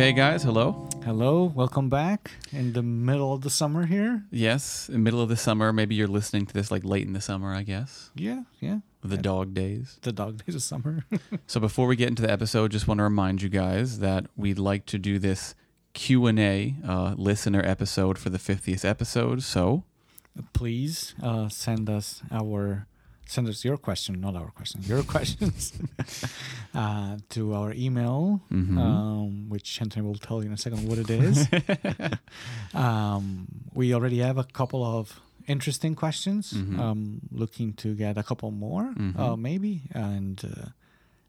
Okay, guys, hello. Hello, welcome back in the middle of the summer here. Yes, in the middle of the summer. Maybe you're listening to this like late in the summer, I guess. Yeah, yeah. The dog days. The dog days of summer. So before we get into the episode, just want to remind you guys that we'd like to do this Q and A uh, listener episode for the 50th episode. So Please uh, send us our send us your question, not our question, your questions uh, to our email, Mhm. um, which Anthony will tell you in a second what it is. um, we already have a couple of interesting questions. Mhm. Um, looking to get a couple more, Mhm. uh, maybe, and uh,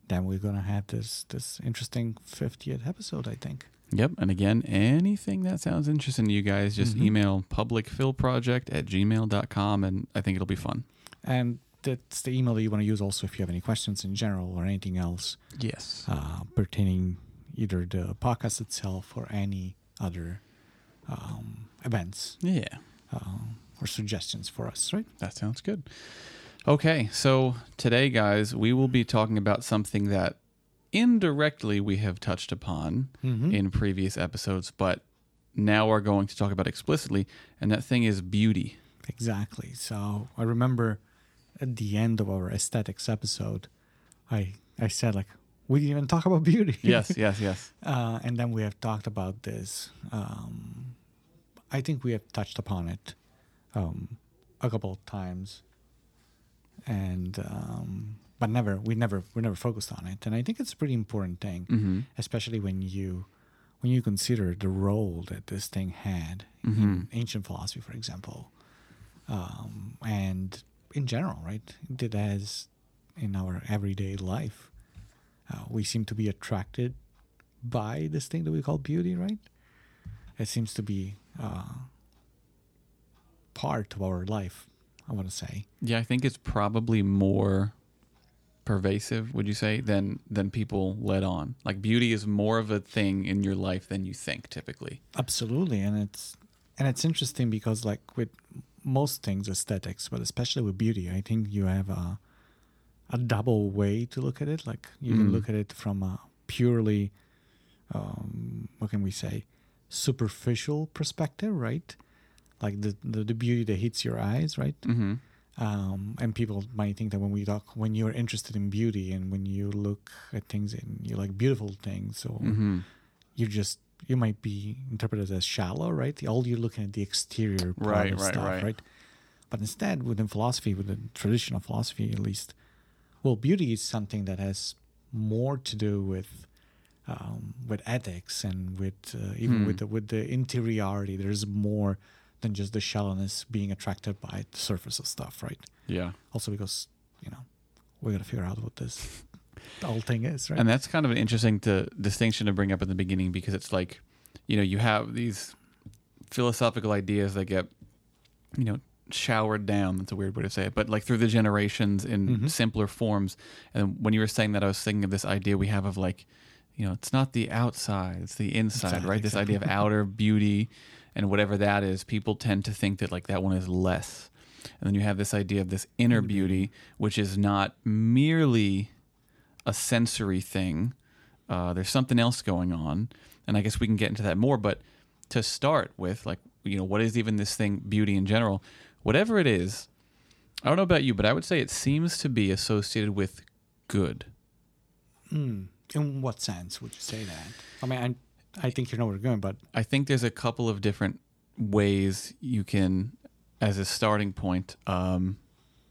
then we're gonna have this this interesting 50th episode. I think. Yep. And again, anything that sounds interesting to you guys, just Mhm. email publicphilproject at gmail.com and I think it'll be fun. And that's the email that you want to use also if you have any questions in general or anything else Yes. uh, pertaining either the podcast itself or any other um, events Yeah. uh, or suggestions for us, right? That sounds good. Okay. So today, guys, we will be talking about something that indirectly we have touched upon Mm-hmm. in previous episodes, but now we're going to talk about explicitly, and that thing is beauty. Exactly. So I remember at the end of our aesthetics episode, I I said like we didn't even talk about beauty. Yes, yes, yes. uh, and then we have talked about this. Um, I think we have touched upon it um, a couple of times, and um, but never we never we never focused on it. And I think it's a pretty important thing, Mm-hmm. especially when you when you consider the role that this thing had Mhm. in ancient philosophy, for example, um, and in general, right? It has in our everyday life. Uh, we seem to be attracted by this thing that we call beauty, right? It seems to be uh, part of our life. I want to say. Yeah, I think it's probably more pervasive, would you say, than than people let on. Like beauty is more of a thing in your life than you think typically. Absolutely, and it's and it's interesting because like with most things aesthetics, but especially with beauty, I think you have a a double way to look at it. Like you can Mm. look at it from a purely um, what can we say superficial perspective, right? Like the, the the beauty that hits your eyes, right? Mm-hmm. um, and people might think that when we talk when you're interested in beauty and when you look at things and you like beautiful things so Mm-hmm. you just you might be interpreted as shallow right all you're looking at the exterior part Right, of right, stuff right. but instead within philosophy within traditional philosophy at least well beauty is something that has more to do with um, with ethics and with uh, even Hmm. with the with the interiority there's more than just the shallowness being attracted by the surface of stuff right Yeah. also because you know we got to figure out what this the whole thing is right And that's kind of an interesting to, distinction to bring up in the beginning because it's like, you know, you have these philosophical ideas that get, you know, showered down. That's a weird way to say it, but like through the generations in Mhm. simpler forms. And when you were saying that, I was thinking of this idea we have of like, you know, it's not the outside, it's the inside, Exactly, right? This idea of outer beauty and whatever that is. People tend to think that like that one is less. And then you have this idea of this inner beauty, which is not merely a sensory thing. Uh, there's something else going on, and I guess we can get into that more. But to start with, like you know, what is even this thing, beauty in general? Whatever it is, I don't know about you, but I would say it seems to be associated with good. Mm. In what sense would you say that? I mean, I, I think you know where we're going, but I think there's a couple of different ways you can, as a starting point, um,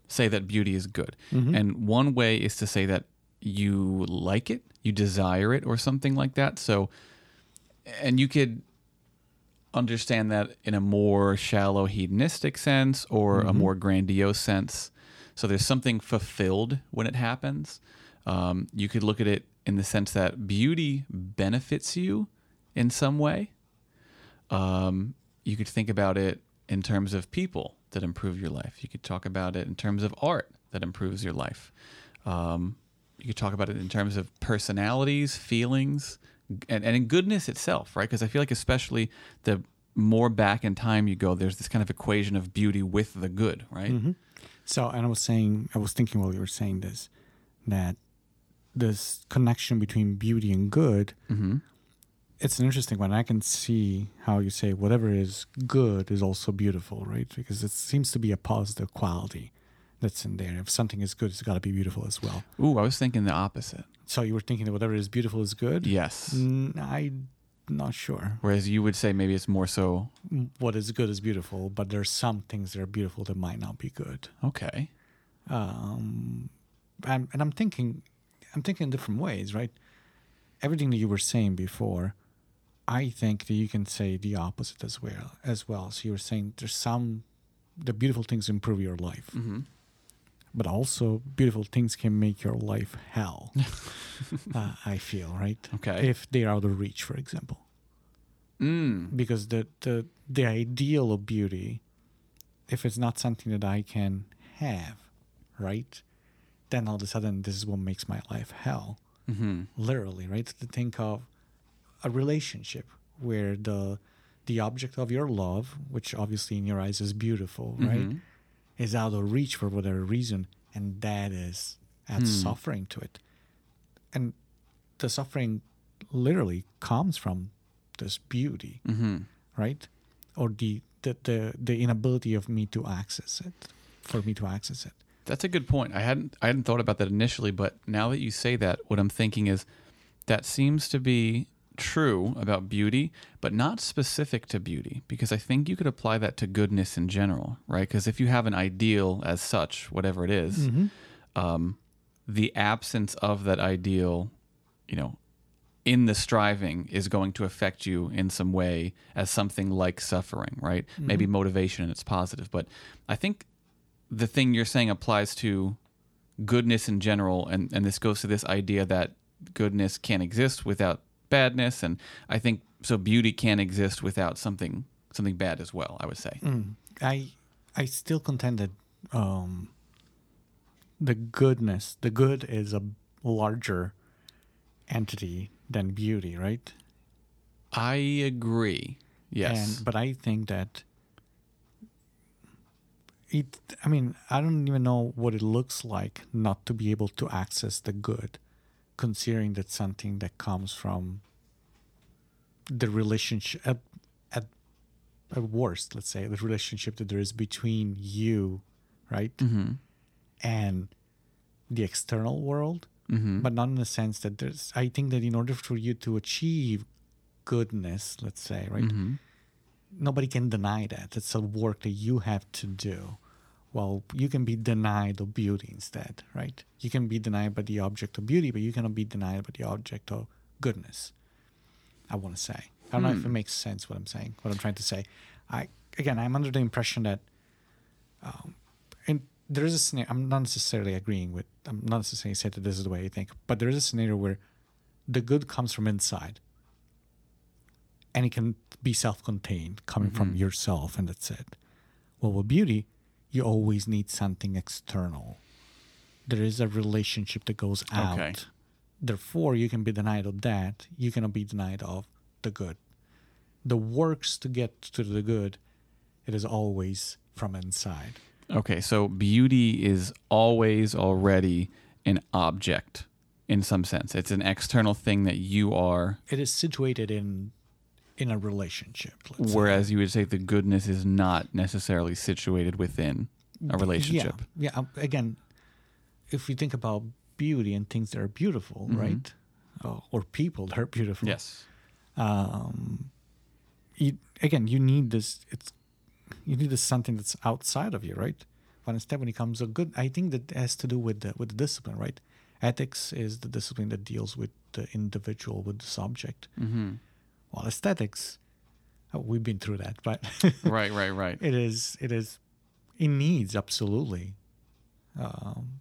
say that beauty is good. Mhm. And one way is to say that you like it, you desire it, or something like that. So, and you could understand that in a more shallow hedonistic sense or a Mhm. more grandiose sense. So there's something fulfilled when it happens. Um, you could look at it in the sense that beauty benefits you in some way. Um, you could think about it in terms of people that improve your life. You could talk about it in terms of art that improves your life. Um, you could talk about it in terms of personalities, feelings, and, and in goodness itself, right? Because I feel like, especially the more back in time you go, there's this kind of equation of beauty with the good, right? Mm-hmm. So, and I was saying, I was thinking while you were saying this, that this connection between beauty and good, Mm-hmm. it's an interesting one. I can see how you say whatever is good is also beautiful, right? Because it seems to be a positive quality that's in there. If something is good, it's got to be beautiful as well. Ooh, I was thinking the opposite. So you were thinking that whatever is beautiful is good? Yes. Mm, I'm not sure. Whereas you would say maybe it's more so, What is good is beautiful, but there's some things that are beautiful that might not be good. okay. um, and, and I'm thinking, I'm thinking in different ways, right? Everything that you were saying before, I think that you can say the opposite as well. As well, so you were saying there's some, the beautiful things improve your life, Mm-hmm. But also beautiful things can make your life hell. uh, I feel right. Okay. If they're out of reach, for example, Mm. because the the the ideal of beauty, if it's not something that I can have, right, then all of a sudden this is what makes my life hell. Mm-hmm. Literally, right? To think of a relationship where the the object of your love, which obviously in your eyes is beautiful, right, Mhm. Is out of reach for whatever reason, and that is adds Hmm. suffering to it, and the suffering literally comes from this beauty Mm-hmm. right? Or the, the the the inability of me to access it, for me to access it. That's a good point. I hadn't I hadn't thought about that initially, but now that you say that, what I'm thinking is that seems to be true about beauty, but not specific to beauty, because I think you could apply that to goodness in general, right? Because if you have an ideal as such, whatever it is, Mm-hmm. um, the absence of that ideal, you know, in the striving is going to affect you in some way as something like suffering, right? Maybe motivation and it's positive. But I think the thing you're saying applies to goodness in general. And, and this goes to this idea that goodness can't exist without badness. And I think so beauty can't exist without something something bad as well, I would say. Mm. I I still contend that um, the goodness, the good is a larger entity than beauty, right? I agree. Yes. And but I think that it. I mean, I don't even know what it looks like not to be able to access the good, considering that something that comes from the relationship at at, at worst, let's say the relationship that there is between you, right, hmm and the external world hmm but not in the sense that there's i think that in order for you to achieve goodness let's say right hmm nobody can deny that. It's a work that you have to do well you can be denied of beauty instead right you can be denied by the object of beauty but you cannot be denied by the object of goodness i want to say i don't know if it Hmm. makes sense what i'm saying what i'm trying to say i again i'm under the impression that um, and there is a scenario i'm not necessarily agreeing with i'm not necessarily saying that this is the way i think but there is a scenario where the good comes from inside and it can be self-contained coming from Mhm. yourself and that's it well with beauty you always need something external. There is a relationship that goes out. Okay. therefore you can be denied of that. You cannot be denied of the good. The works to get to the good it is always from inside. Okay, so beauty is always already an object in some sense. It's an external thing that you are, it is situated in in a relationship let's say. whereas you would say the goodness is not necessarily situated within a relationship. Yeah, yeah. um, Again, if we think about beauty and things that are beautiful, Mhm. right, uh, or people that are beautiful, Yes. Um, you, again, you need this. It's you need this something that's outside of you, right? But instead, when it comes to good, I think that has to do with the with the discipline, right? Ethics is the discipline that deals with the individual, with the subject. hmm While aesthetics, oh, we've been through that, but Right, right, right. it is it is it needs absolutely um,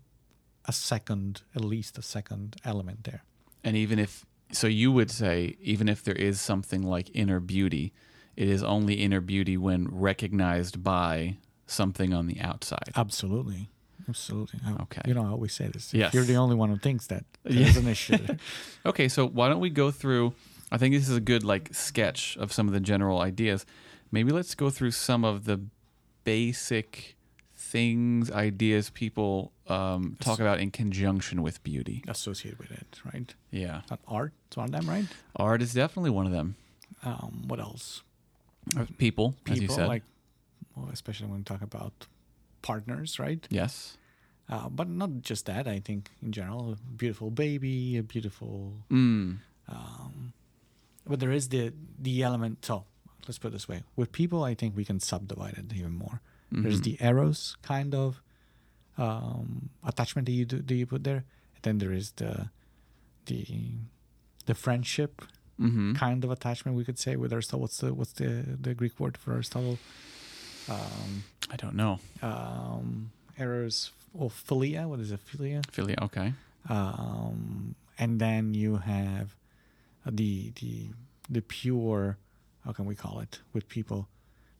a second, at least a second element there. And even if, so you would say, even if there is something like inner beauty, it is only inner beauty when recognized by something on the outside. Absolutely. Absolutely. I- Okay. You know, I always say this. Yes. You're the only one who thinks that there's an issue. Okay, so why don't we go through? I think this is a good like sketch of some of the general ideas. Maybe let's go through some of the basic things, ideas people um, talk about in conjunction with beauty. associated with it, right? Yeah, Not art, it's one of them, right? art is definitely one of them. Um, what else? Uh, People, as you People, said. like, well, especially when we talk about partners, right? yes. Uh, but not just that. I think in general, a beautiful baby, a beautiful. Mm. Um, but there is the the element. So let's put it this way: with people, I think we can subdivide it even more. There's Mhm. the eros kind of um, attachment that you do, that you put there. And then there is the the the friendship Mhm. kind of attachment we could say with Aristotle. What's the what's the the Greek word for Aristotle? Um, I don't know. um, eros or philia. What is it? Philia. Philia. Okay. Um, and then you have the the the pure. How can we call it with people?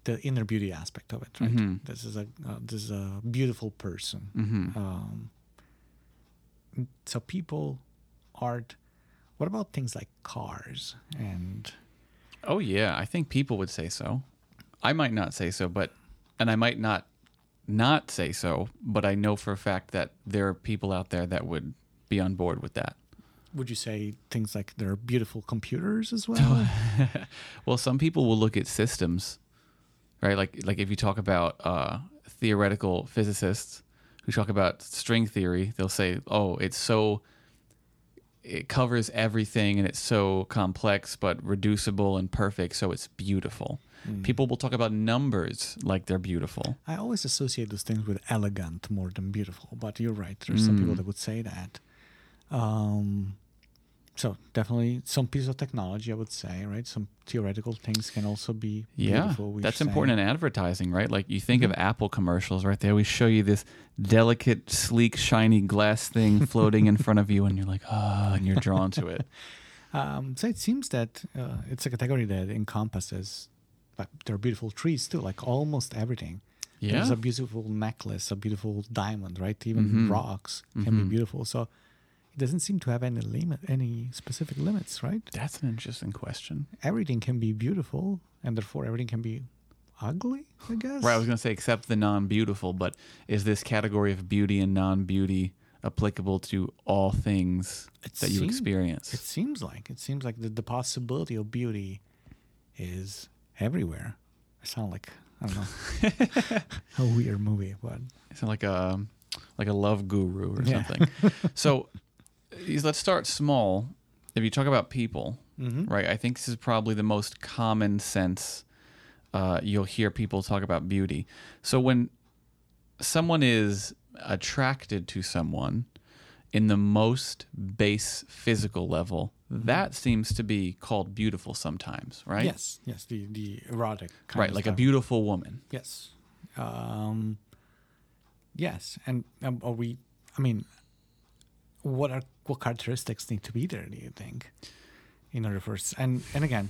The inner beauty aspect of it, right? Mhm. This is a uh, this is a beautiful person. hmm Um, so people, art. What about things like cars and Oh yeah, I think people would say so. I might not say so, but and I might not not say so, but I know for a fact that there are people out there that would be on board with that. Would you say things like they're beautiful computers as well? well, some people will look at systems, right? Like like if you talk about uh, theoretical physicists who talk about string theory, they'll say, "Oh, it's so it covers everything and it's so complex but reducible and perfect, so it's beautiful." Mm. People will talk about numbers like they're beautiful. I always associate those things with elegant more than beautiful, but you're right. There's some people Mm. that would say that. Um, so definitely some piece of technology, I would say, right? Some theoretical things can also be Yeah, that's important in advertising, right? Like you think of Mhm. Apple commercials, right? They always show you this delicate, sleek, shiny glass thing floating in front of you, and you're like, ah, and you're drawn to it. Um, so it seems that uh, it's a category that encompasses, like there are beautiful trees too, like almost everything. There's Yeah, a beautiful necklace, a beautiful diamond, right? Even Mhm. rocks can be Mhm. beautiful. So doesn't seem to have any limit, any specific limits, right? that's an interesting question. Everything can be beautiful, and therefore everything can be ugly. I guess. Right, I was going to say except the non-beautiful, but is this category of beauty and non-beauty applicable to all things It that you experience? It seems like it seems like the, the possibility of beauty is everywhere. I sound like I don't know a weird movie, but It's like a like a love guru or Yeah. something. so is- let's start small. If you talk about people, Mhm. right? I think this is probably the most common sense uh, you'll hear people talk about beauty. So when someone is attracted to someone in the most base physical level, that seems to be called beautiful sometimes, right? yes, yes, the the erotic kind Right, like a beautiful woman. Yes. Um, yes, and um, are we? I mean, what are what characteristics need to be there? Do you think, in order for and and again,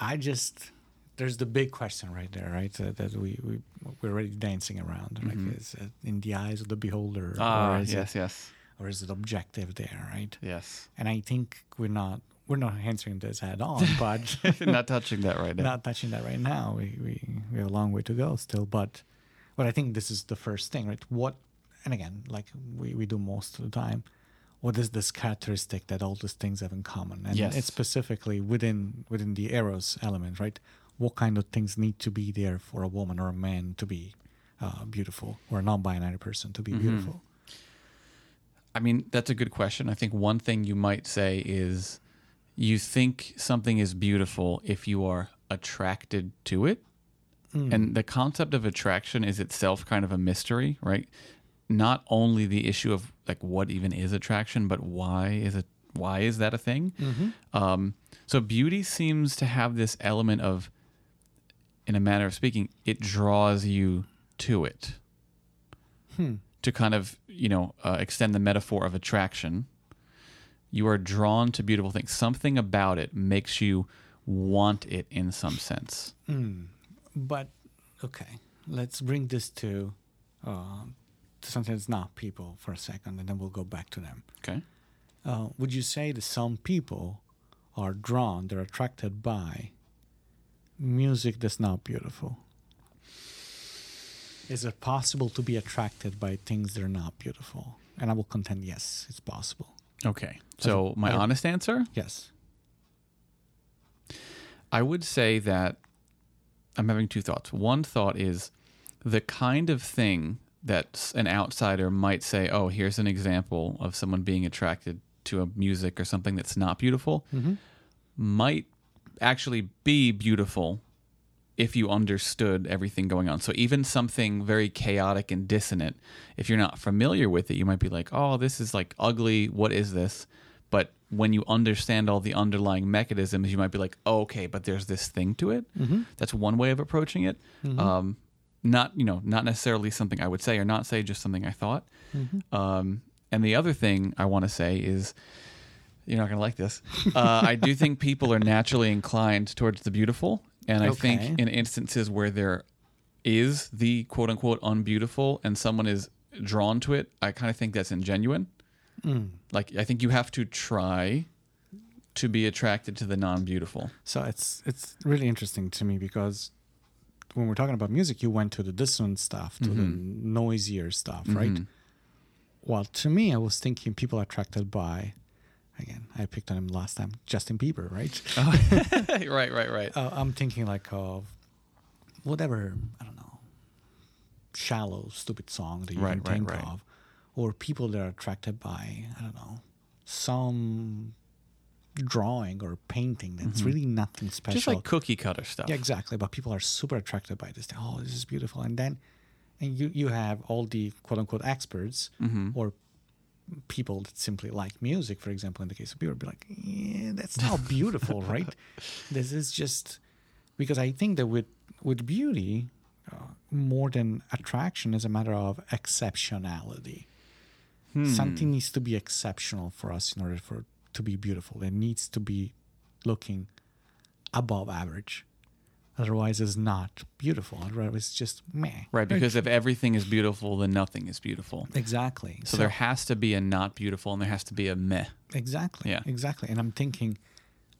I just there's the big question right there, right? Uh, that we we we're already dancing around. Like, is it in the eyes of the beholder, Ah, or is yes, it, yes, or is it objective there, right? yes. And I think we're not we're not answering this head on, but Not touching that right now. not touching that right now. We, we we have a long way to go still, but but I think this is the first thing, right? What and again, like we, we do most of the time, what is this characteristic that all these things have in common? And Yes. it's specifically within within the eros element, right? What kind of things need to be there for a woman or a man to be uh, beautiful, or a non-binary person to be Mhm. beautiful? I mean, that's a good question. I think one thing you might say is you think something is beautiful if you are attracted to it. Mm. And the concept of attraction is itself kind of a mystery, right? Not only the issue of like what even is attraction, but why is it why is that a thing? Mhm. Um, so beauty seems to have this element of, in a manner of speaking, it draws you to it. Hmm. to kind of you know uh, extend the metaphor of attraction, you are drawn to beautiful things. Something about it makes you want it in some sense. But okay, let's bring this to, uh, something that's not people for a second, and then we'll go back to them. Okay. Uh, would you say that some people are drawn, they're attracted by music that's not beautiful? Is it possible to be attracted by things that are not beautiful? And I will contend, yes, it's possible. Okay. So my honest answer, Yes. I would say that I'm having two thoughts. One thought is the kind of thing that an outsider might say, "Oh, here's an example of someone being attracted to a music or something that's not beautiful," mm-hmm. might actually be beautiful if you understood everything going on. So even something very chaotic and dissonant, if you're not familiar with it, you might be like, "Oh, this is like ugly. What is this?" But when you understand all the underlying mechanisms, you might be like, oh, "Okay, but there's this thing to it." Mm-hmm. That's one way of approaching it. Mm-hmm. Um, not you know, not necessarily something I would say or not say, just something I thought. Um, and the other thing I want to say is, you're not going to like this. Uh, I do think people are naturally inclined towards the beautiful, and I Okay. think in instances where there is the quote unquote unbeautiful and someone is drawn to it, I kind of think that's ingenuine. Like I think you have to try to be attracted to the non-beautiful. So it's it's really interesting to me because when we're talking about music, you went to the dissonant stuff, to the noisier stuff, right? Well, to me, I was thinking people attracted by, again, I picked on him last time, Justin Bieber, right? right, right, right. uh, I'm thinking like of whatever I don't know, shallow, stupid song that you Right, can right, think right. of, or people that are attracted by I don't know some drawing or painting that's really nothing special. Mm-hmm. Just like cookie cutter stuff. Yeah, exactly. But people are super attracted by this. Oh, this is beautiful. And then, and you you have all the quote unquote experts Mm-hmm. or people that simply like music. For example, in the case of people, be like, yeah, that's not beautiful, right? This is just because I think that with with beauty, uh, more than attraction, is a matter of exceptionality. Hmm. Something needs to be exceptional for us in order for to be beautiful. It needs to be looking above average. Otherwise, it's not beautiful. Otherwise, it's just meh. Right, because if everything is beautiful, then nothing is beautiful. exactly. So, there has to be a not beautiful and there has to be a meh. exactly. Yeah. Exactly. And I'm thinking,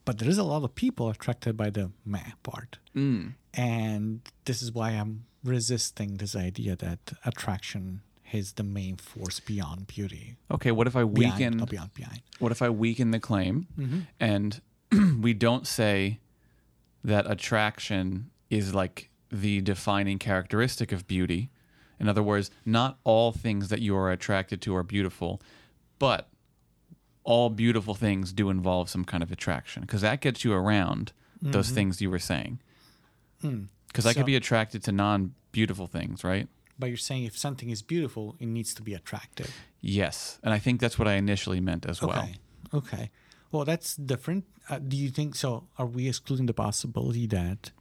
but there is a lot of people attracted by the meh part, Mm. and this is why I'm resisting this idea that attraction is the main force beyond beauty. Okay, what if I Behind, weaken not beyond, behind. what if I weaken the claim mm-hmm. and we don't say that attraction is like the defining characteristic of beauty? In other words, not all things that you are attracted to are beautiful, but all beautiful things do involve some kind of attraction because that gets you around those mm-hmm. things you were saying. Mm. Because I So- could be attracted to non beautiful things, right? But you're saying if something is beautiful, it needs to be attractive. Yes. And I think that's what I initially meant as well. Okay. Okay. Well, that's different. Uh, do you think so? Are we excluding the possibility that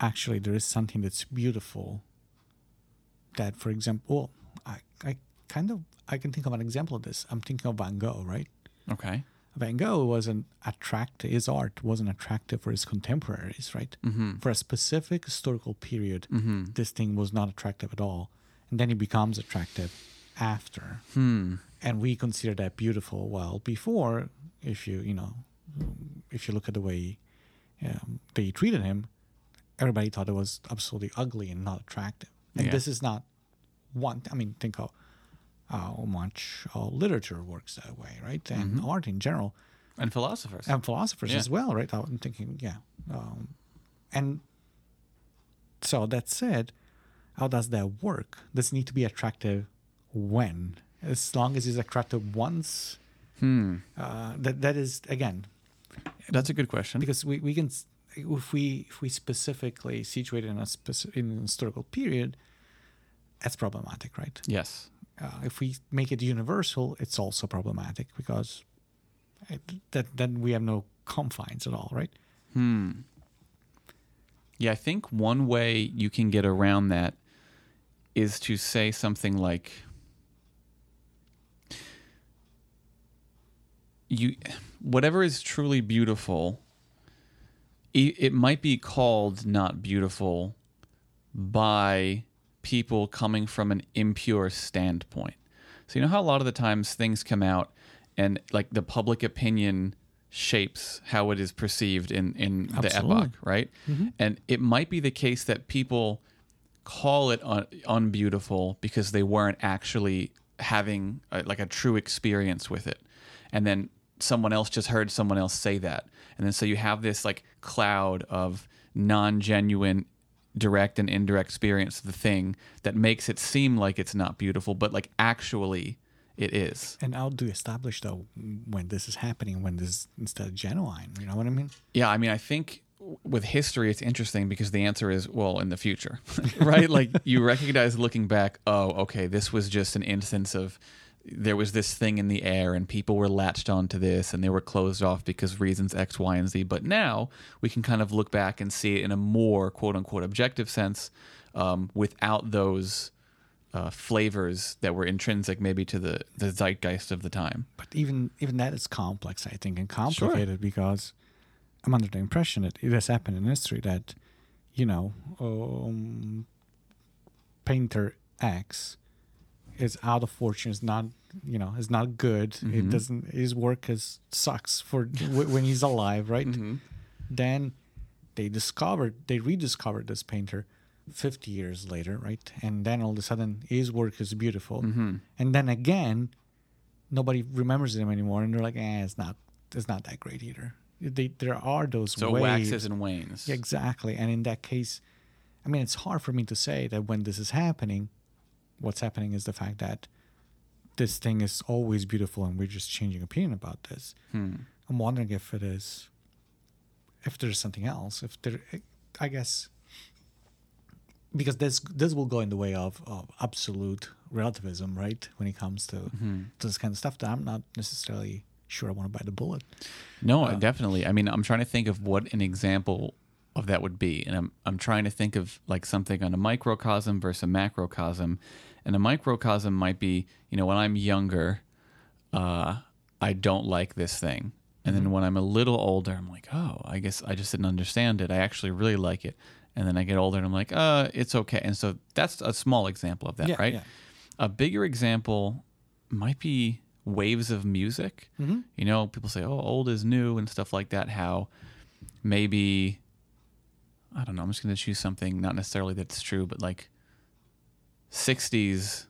actually there is something that's beautiful? That, for example, I, I kind of I can think of an example of this. I'm thinking of Van Gogh, right? Okay. Van Gogh wasn't attractive. His art wasn't attractive for his contemporaries, right? Mm-hmm. For a specific historical period, this thing was not attractive at all, and then it becomes attractive after Hmm. and we consider that beautiful. Well, before, if you you know, if you look at the way um, they treated him, everybody thought it was absolutely ugly and not attractive. And Yeah. this is not one. I mean, think of how much uh, literature works that way, right? And art in general, And philosophers. and philosophers Yeah. as well, right? I'm thinking, yeah. Um, and so that said, how does that work? Does it need to be attractive when? As long as it's attractive once, hmm. uh, that that is again That's a good question. because we, we can if we if we specifically situate it in a specific in an historical period, that's problematic, right? yes. Uh, if we make it universal, it's also problematic because it, that then we have no confines at all, right? Hmm. Yeah, I think one way you can get around that is to say something like you whatever is truly beautiful it, it might be called not beautiful by people coming from an impure standpoint. So you know how a lot of the times things come out and like the public opinion shapes how it is perceived in in the epoch right? Mm-hmm. And it might be the case that people call it un- unbeautiful because they weren't actually having a, like a true experience with it. And then someone else just heard someone else say that. And then so you have this like cloud of non-genuine direct and indirect experience of the thing that makes it seem like it's not beautiful but like actually it is And how do you establish though when this is happening, when this is instead of genuine? You know what I mean? Yeah, I mean, I think with history, it's interesting because the answer is well in the future, right? like you recognize looking back, oh, okay, this was just an instance of there was this thing in the air and people were latched onto this and they were closed off because reasons X, Y, and Z. But now we can kind of look back and see it in a more quote unquote objective sense um, without those. Uh, flavors that were intrinsic maybe to the, the zeitgeist of the time. But even even that is complex, I think, and complicated because I'm under the impression that it has happened in history that, you know, um, painter X is out of fortune, is not, you know, is not good. It Mhm. doesn't. His work is sucks for w- when he's alive, right? Mm-hmm. Then they discovered, they rediscovered this painter. 50 years later, right? And then all of a sudden his work is beautiful. Mm-hmm. And then again, nobody remembers him anymore, and they're like, "Eh, it's not, it's not that great either." They, there are those So waves. waxes and wanes. Exactly. And in that case, I mean, it's hard for me to say that when this is happening, what's happening is the fact that this thing is always beautiful, and we're just changing opinion about this. Hmm. I'm wondering if it is, if there's something else. If there, I guess, because this this will go in the way of, of absolute relativism, right? When it comes to Mhm. to this kind of stuff, that I'm not necessarily sure I want to buy the bullet. No, Uh, definitely. I mean, I'm trying to think of what an example of that would be, and I'm I'm trying to think of like something on a microcosm versus a macrocosm, and a microcosm might be, you know, when I'm younger, uh, I don't like this thing, and then when I'm a little older, I'm like, oh, I guess I just didn't understand it. I actually really like it, and then I get older and I'm like, uh, it's okay. And so that's a small example of that, Yeah, right? yeah. A bigger example might be waves of music. Mm-hmm. You know, people say, "Oh, old is new" and stuff like that. How maybe I don't know. I'm just going to choose something not necessarily that's true, but like '60s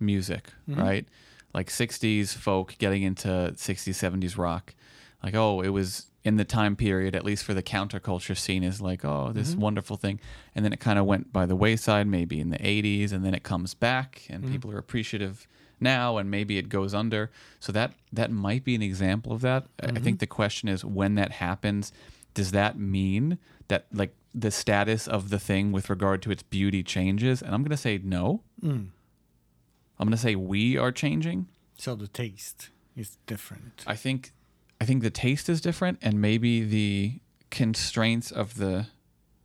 music, Mhm. right? Like '60s folk getting into '60s, '70s rock. Like, oh, it was in the time period, at least for the counterculture scene, is like, oh, this Mhm. wonderful thing, and then it kind of went by the wayside, maybe in the '80s, and then it comes back, and Mhm. people are appreciative now and maybe it goes under so that that might be an example of that I- i think the question is when that happens does that mean that like the status of the thing with regard to its beauty changes and i'm going to say no Mm. i'm going to say we are changing So the taste is different. i think i think the taste is different and maybe the constraints of the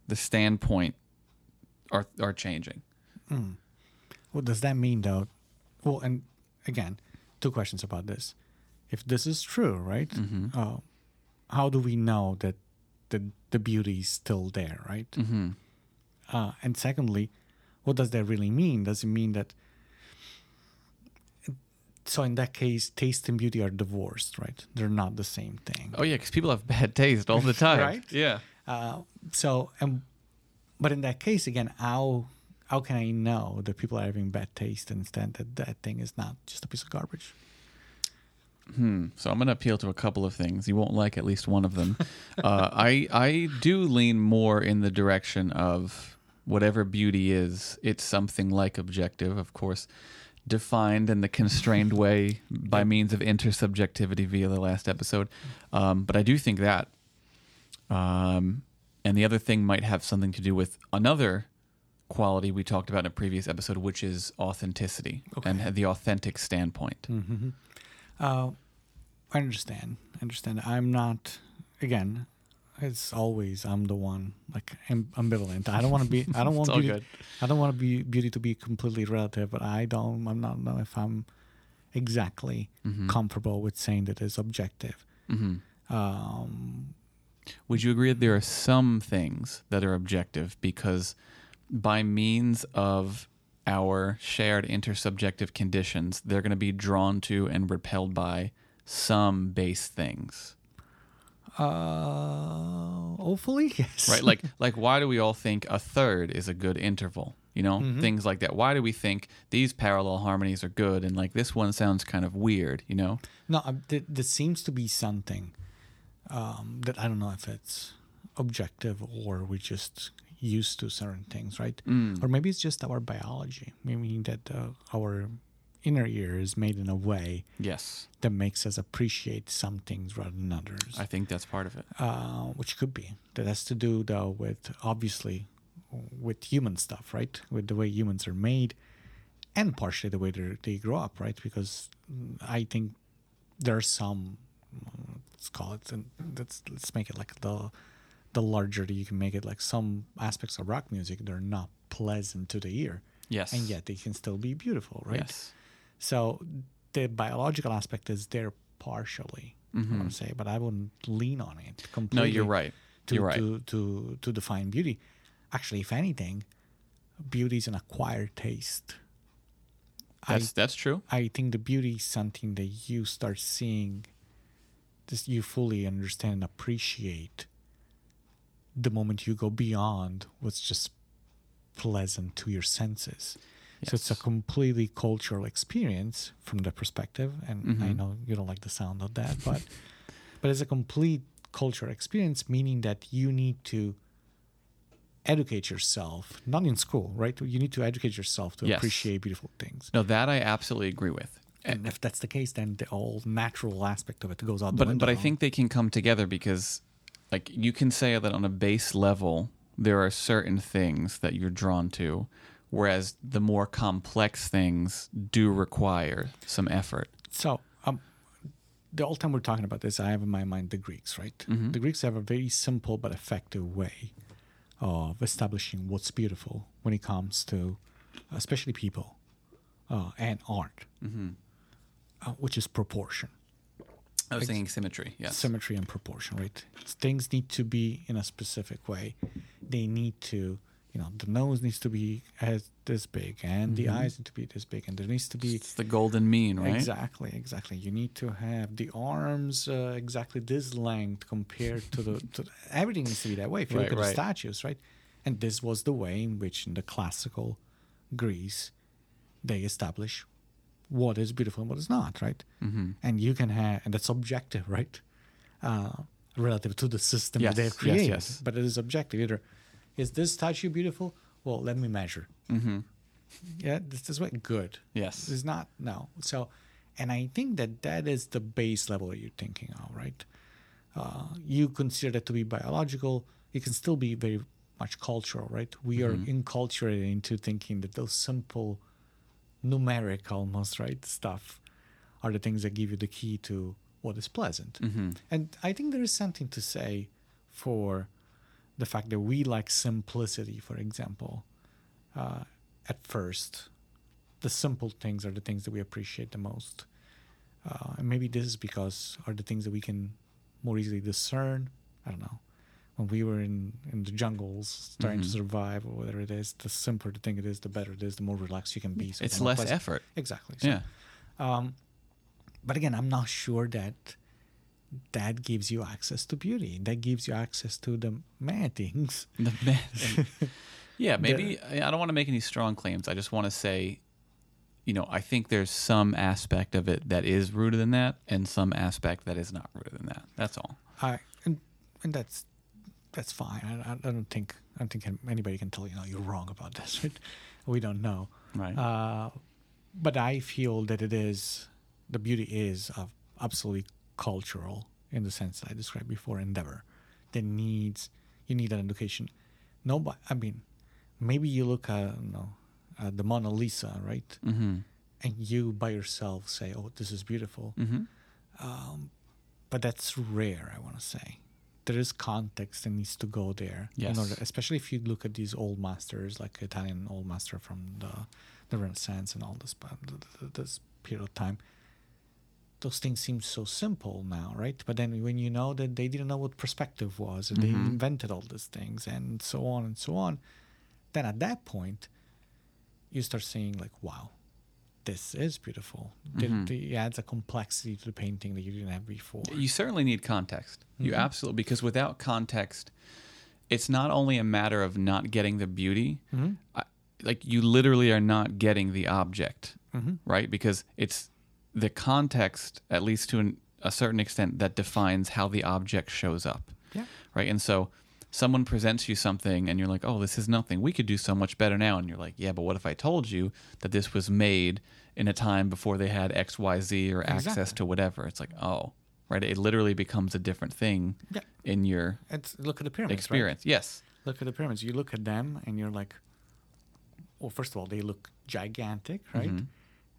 the standpoint are are changing Mm. What does that mean, though? Well, and again, two questions about this. If this is true, right? Mhm. Uh, how do we know that the the beauty is still there, right? hmm Uh, and secondly, what does that really mean? Does it mean that? So in that case, taste and beauty are divorced, right? They're not the same thing. oh yeah because people have bad taste all the time Right? yeah Uh, so and but in that case again, how how can I know that people are having bad taste and instead that that thing is not just a piece of garbage? Hmm. So I'm going to appeal to a couple of things. You won't like at least one of them. uh, I I do lean more in the direction of whatever beauty is. It's something like objective, of course, defined in the constrained way by means of intersubjectivity via the last episode. Um, but I do think that. Um, and the other thing might have something to do with another quality we talked about in a previous episode, which is authenticity and the authentic standpoint. Mm-hmm. Uh, I understand. I understand. I'm not. Again, it's always I'm the one like am- ambivalent. I don't want to be. I don't want beauty. good. I don't want to be beauty to be completely relative. But I don't. I'm not know if I'm exactly Mm-hmm. comfortable with saying that it's objective. hmm Um, Would you agree that there are some things that are objective because by means of our shared intersubjective conditions, they're going to be drawn to and repelled by some base things, uh, hopefully, yes. right? Like, like why do we all think a third is a good interval? You know, Mm-hmm. things like that. Why do we think these parallel harmonies are good and like this one sounds kind of weird? You know, No, um, th- there seems to be something um, that I don't know if it's objective or we're just used to certain things, right? Mm. Or maybe it's just our biology. meaning that uh, our inner ear is made in a way yes, that makes us appreciate some things rather than others, I think that's part of it. uh, which could be. That has to do, though, with obviously with human stuff, right? With the way humans are made and partially the way they grow up, right? Because I think there are some let's call it and let's let's make it like the the larger that you can make it like some aspects of rock music they're not pleasant to the ear Yes, and yet they can still be beautiful right Yes. so the biological aspect is there partially i want to say but i wouldn't lean on it Mm-hmm. No, completely you're right. to, You're right. to, to, to define beauty. Actually, if anything, beauty is an acquired taste. That's that's true. I, I think the beauty is something that you start seeing, just you fully understand and appreciate the moment you go beyond what's just pleasant to your senses. So it's a completely cultural experience from the perspective, and I Mhm. know you don't like the sound of that, but but it's a complete cultural experience, meaning that you need to educate yourself, not in school, right? You need to educate yourself to Yes. appreciate beautiful things. No, that I absolutely agree with. And if that's the case, then the whole natural aspect of it goes out the but window. but I think they can come together because like you can say that on a base level there are certain things that you're drawn to whereas the more complex things do require some effort. So, um, the whole time we're talking about this, I have in my mind the Greeks, right? Mm-hmm. The Greeks have a very simple but effective way of establishing what's beautiful when it comes to, especially people uh, and art, Mm-hmm. uh, which is proportion, I was thinking symmetry. Yes. symmetry, and proportion, right? Things need to be in a specific way. They need to, you know, the nose needs to be as this big, and the eyes need to be this big, and there needs to be it's the golden mean, right? Exactly, exactly. You need to have the arms uh, exactly this length compared to the, to everything needs to be that way. If you Right, look at the statues, right? And this was the way in which in the classical Greece they establish what is beautiful and what is not, right? Mm-hmm. And you can have, and that's objective, right? Uh, relative to the system Yes, that they've created. yes. But it is objective. Either is this statue beautiful? Well, let me measure. Mm-hmm. Yeah, this is what good. Yes. is not no. So, and I think that that is the base level you're thinking of, right? Uh, you consider that to be biological. It can still be very much cultural, right? We are enculturated into thinking that those simple, numeric almost right stuff are the things that give you the key to what is pleasant. Mm-hmm. And I think there is something to say for the fact that we like simplicity, for example. Uh, at first, the simple things are the things that we appreciate the most. Uh, and maybe this is because are the things that we can more easily discern. I don't know. When we were in, in the jungles trying to Mhm. survive or whatever it is, the simpler the thing it is, the better it is, the more relaxed you can be. So It's less effort. Exactly. So, Yeah. um, but again, I'm not sure that that gives you access to beauty. That gives you access to the mad things. The man- yeah, maybe I don't want to make any strong claims. I just want to say, you know, I think there's some aspect of it that is rooted in that, and some aspect that is not rooted in that. That's all. I and, and that's that's fine. I, I don't think I don't think anybody can tell you, no, you're wrong about this. Right? We don't know. Right. Uh, but I feel that it is the beauty is of absolutely cultural in the sense that I described before. Endeavor that needs you need an education. No, but I mean, maybe you look at you know, at the Mona Lisa, right? mm-hmm. And you by yourself say, "Oh, this is beautiful," Mm-hmm. um, but that's rare. I want to say there is context that needs to go there. in Yes. order- especially if you look at these old masters, like Italian old master from the the Renaissance and all this, um, th- this period of time. those things seem so simple now, right? But then when you know that they didn't know what perspective was and they mm-hmm. invented all these things and so on and so on, then at that point, you start saying like, wow, this is beautiful. It- Mhm. It adds a complexity to the painting that you didn't have before. You certainly need context. You Mhm. absolutely because without context, it's not only a matter of not getting the beauty. Mhm. I, like you literally are not getting the object, Mhm. right? Because it's the context, at least to an, a certain extent, that defines how the object shows up, Yeah. right? And so someone presents you something and you're like, oh, this is nothing. We could do so much better now. And you're like, yeah, but what if I told you that this was made in a time before they had X, Y, Z or access to whatever? It's like, oh, right. It literally becomes a different thing Yeah. in your It's, look at the pyramids. right? experience. Yes. Look at the pyramids. You look at them and you're like, well, first of all, they look gigantic, right? Mhm.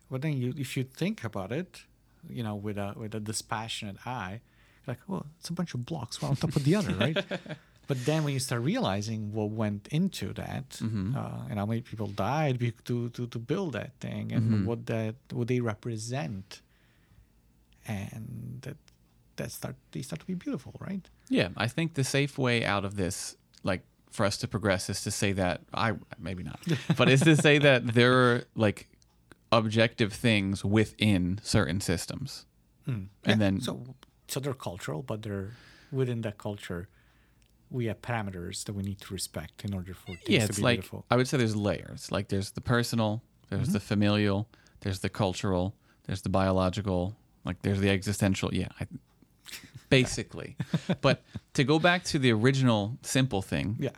But then you, if you think about it, you know, with a with a dispassionate eye, you're like, well, it's a bunch of blocks one on top of the other, right? But then when you start realizing what went into that, Mhm. uh, and how many people died to, to, to build that thing, and Mhm. what that what they represent, and that that start they start to be beautiful, right? Yeah, I think the safe way out of this, like for us to progress, is to say that I maybe not, but is to say that there are like objective things within certain systems. Mm. And then- so so they're cultural, but they're within that culture. We have parameters that we need to respect in order for things yeah, to it's be like beautiful. I would say there's layers. Like there's the personal, there's the familial, there's the cultural, there's the biological, like there's the existential. Yeah, I, basically. but to go back to the original simple thing, Yeah,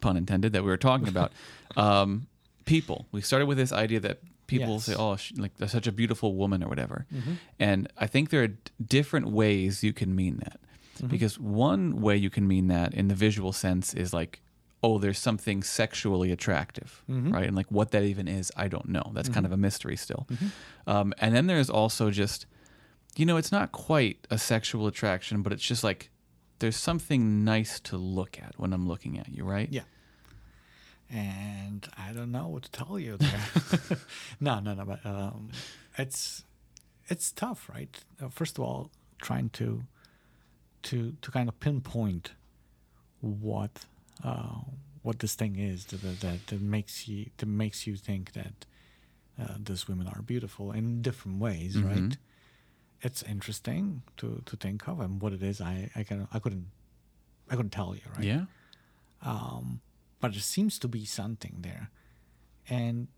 pun intended, that we were talking about. um, people. We started with this idea that people Yes. say, "Oh, sh like they're such a beautiful woman" or whatever. Mm-hmm. And I think there are d- different ways you can mean that. Mm-hmm. Because one way you can mean that in the visual sense is like, "Oh, there's something sexually attractive," Mhm. right? And like what that even is, I don't know. That's kind of a mystery still. Mm-hmm. Um, and then there's also just, you know, it's not quite a sexual attraction, but it's just like there's something nice to look at when I'm looking at you, right? yeah. And I don't know what to tell you there. no, no, no. But um, it's it's tough, right? Uh, first of all, trying to to to kind of pinpoint what uh, what this thing is that that, that, that makes you that makes you think that uh, these women are beautiful in different ways, Mhm. right? It's interesting to to think of, and what it is, I I can I couldn't I couldn't tell you, right? Yeah. um, but there seems to be something there. And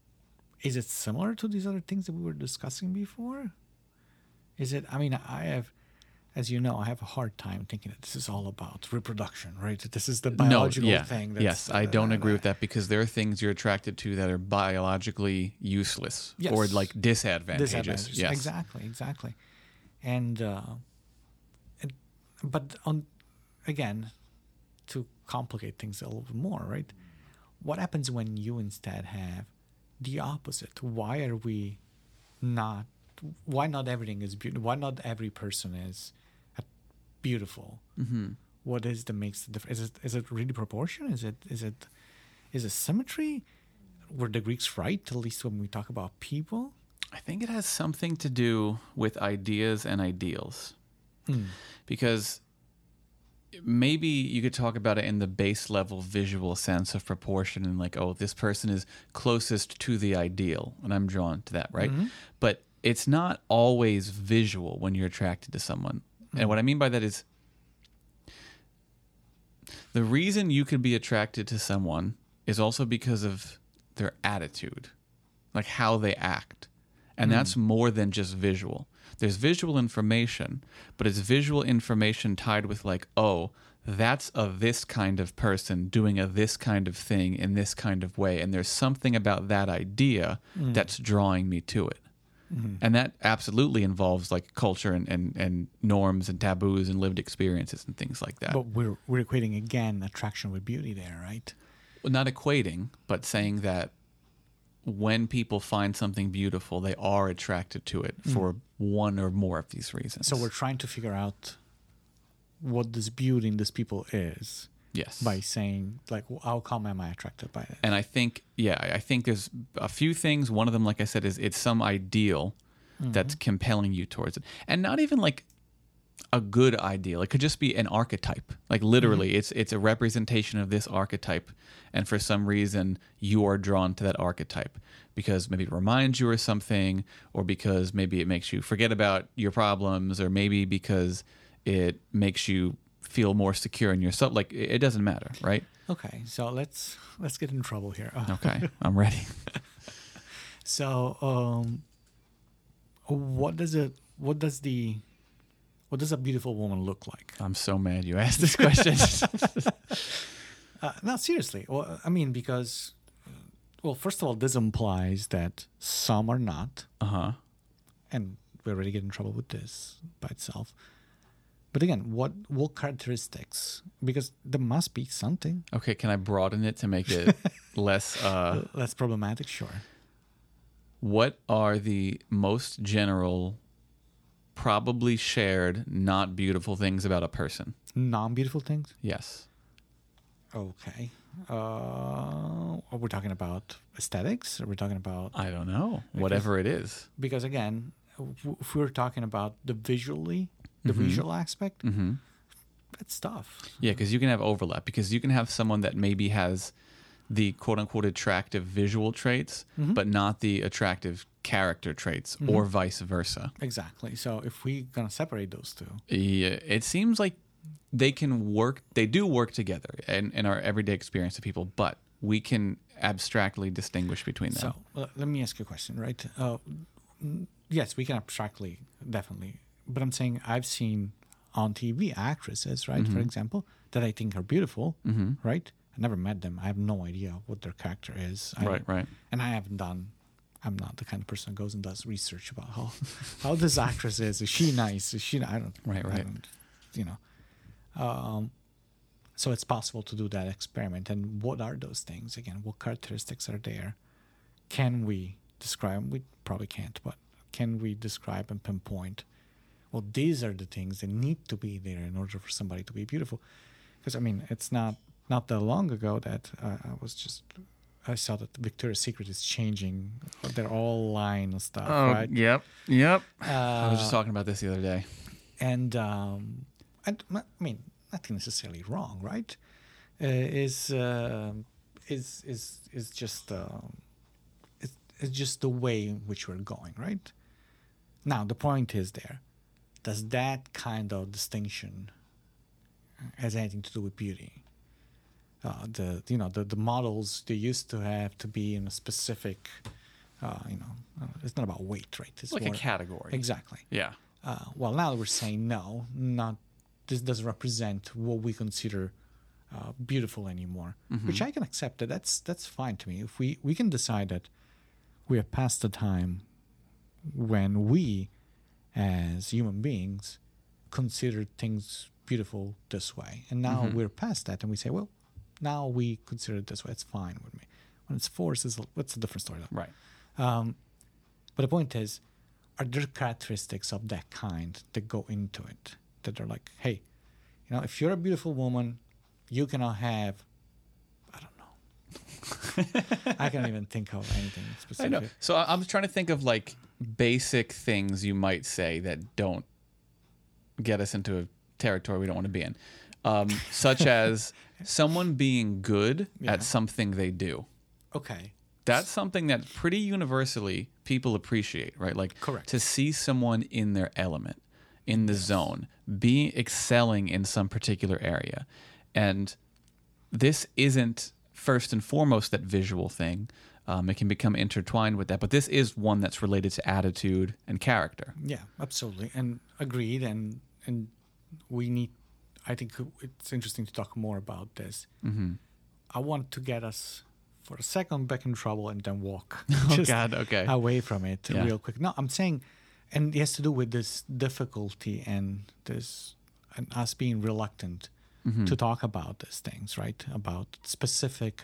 is it similar to these other things that we were discussing before? Is it? I mean, I have, as you know, I have a hard time thinking that this is all about reproduction, right? That this is the biological no, yeah. thing. yes, I don't agree with that because there are things you're attracted to that are biologically useless or like disadvantageous. Disadvantages. Yes. Exactly, exactly. And, uh, and but on again, to complicate things a little bit more, right? What happens when you instead have the opposite? Why are we not? Why not everything is beautiful? Why not every person is uh, beautiful? hmm What is the makes the difference? Is it is it really proportion? Is it is it is it symmetry? Were the Greeks right? At least when we talk about people. I think it has something to do with ideas and ideals Hmm. because maybe you could talk about it in the base level visual sense of proportion and like oh this person is closest to the ideal and i'm drawn to that right Mhm. but it's not always visual when you're attracted to someone and what i mean by that is the reason you could be attracted to someone is also because of their attitude like how they act. And hmm. that's more than just visual. There's visual information but it's visual information tied with like oh that's a this kind of person doing a this kind of thing in this kind of way. And there's something about that idea hmm. that's drawing me to it Mm-hmm. and that absolutely involves like culture and, and, and norms and taboos and lived experiences and things like that But we're we're equating again attraction with beauty there, right? Well, not equating, but saying that when people find something beautiful, they are attracted to it mm. for one or more of these reasons. So we're trying to figure out what this beauty in these people is yes, by saying like, how come am I attracted by it? and I think yeah, I I think there's a few things. One of them, like I said, is it's some ideal mm-hmm. that's compelling you towards it, and not even like a good ideal. It could just be an archetype. Like literally, mm-hmm. it's it's a representation of this archetype, and for some reason you are drawn to that archetype because maybe it reminds you of something, or because maybe it makes you forget about your problems, or maybe because it makes you feel more secure in yourself. Like it it doesn't matter, right? Okay, so let's let's get in trouble here. Okay, I'm ready. So, um, what does it? What does the? What does a beautiful woman look like? I'm so mad you asked this question. Uh, no, seriously. Well, I mean, because, well, first of all, this implies that some are not, uh huh. and we already get in trouble with this by itself. But again, what what characteristics? Because there must be something Okay, can I broaden it to make it less? Uh, that's problematic. Sure. what are the most general, probably shared, not beautiful things about a person? Non-beautiful things. Yes. Okay. Uh, are we talking about aesthetics? Are we talking about I don't know. Whatever it is. because again, if we're talking about the visually, the visual aspect, Mm-hmm. that's tough. Yeah, because you can have overlap. Because you can have someone that maybe has the quote unquote attractive visual traits, but not the attractive character traits, or vice versa. Exactly. So if we're gonna separate those two, Yeah, it seems like they can work. They do work together in, in our everyday experience of people, but we can abstractly distinguish between them. so uh, let me ask you a question, right? Uh, yes, we can abstractly, definitely, but I'm saying I've seen on TV actresses, right, Mm-hmm. for example, that I think are beautiful, right? I never met them. I have no idea what their character is. I, right, right. and I haven't done. I'm not the kind of person who goes and does research about how how this actress is. Is she nice? Is she? I don't. Right, right. don't, you know. Um, so it's possible to do that experiment. And what are those things again? What characteristics are there? Can we describe? We probably can't, but can we describe and pinpoint? Well, these are the things that need to be there in order for somebody to be beautiful. Because I mean, it's not not that long ago that uh, I was just I saw that Victoria's Secret is changing their all line of stuff, right? Oh, yep, yep. Uh, I was just talking about this the other day. and um, and I mean nothing necessarily wrong, right? Uh, is uh, is is is just um, it's, it's just the way in which we're going, right? Now the point is there. Does that kind of distinction has anything to do with beauty? Uh, the you know the, the models they used to have to be in a specific, uh, you know, uh, it's not about weight, right? It's Like a category. Exactly. Yeah. Uh, well, now we're saying no, not this doesn't represent what we consider uh, beautiful anymore, which I can accept. That that's that's fine to me. If we we can decide that we are past the time when we, as human beings, consider things beautiful this way, and now we're past that, and we say, well, now we consider it this way. It's fine with me. When it's forced, it's a, it's a different story. though. Right. Um, but the point is, are there characteristics of that kind that go into it that are like, hey, you know, if you're a beautiful woman, you cannot have, I don't know. I can't even think of anything specific. I know. So I'm trying to think of like basic things you might say that don't get us into a territory we don't want to be in, um, such as someone being good Yeah. at something they do. Okay. That's something that pretty universally people appreciate, right? Like Correct. to see someone in their element, in the zone, be excelling in some particular area. And this isn't first and foremost that visual thing. Um, it can become intertwined with that, but this is one that's related to attitude and character. Yeah, absolutely, and agreed. And and we need. I think it's interesting to talk more about this. Mm-hmm. I want to get us for a second back in trouble and then walk. Oh Just God, okay. away from it Yeah. real quick. No, I'm saying, and it has to do with this difficulty and this and us being reluctant Mm-hmm. to talk about these things, right? About specific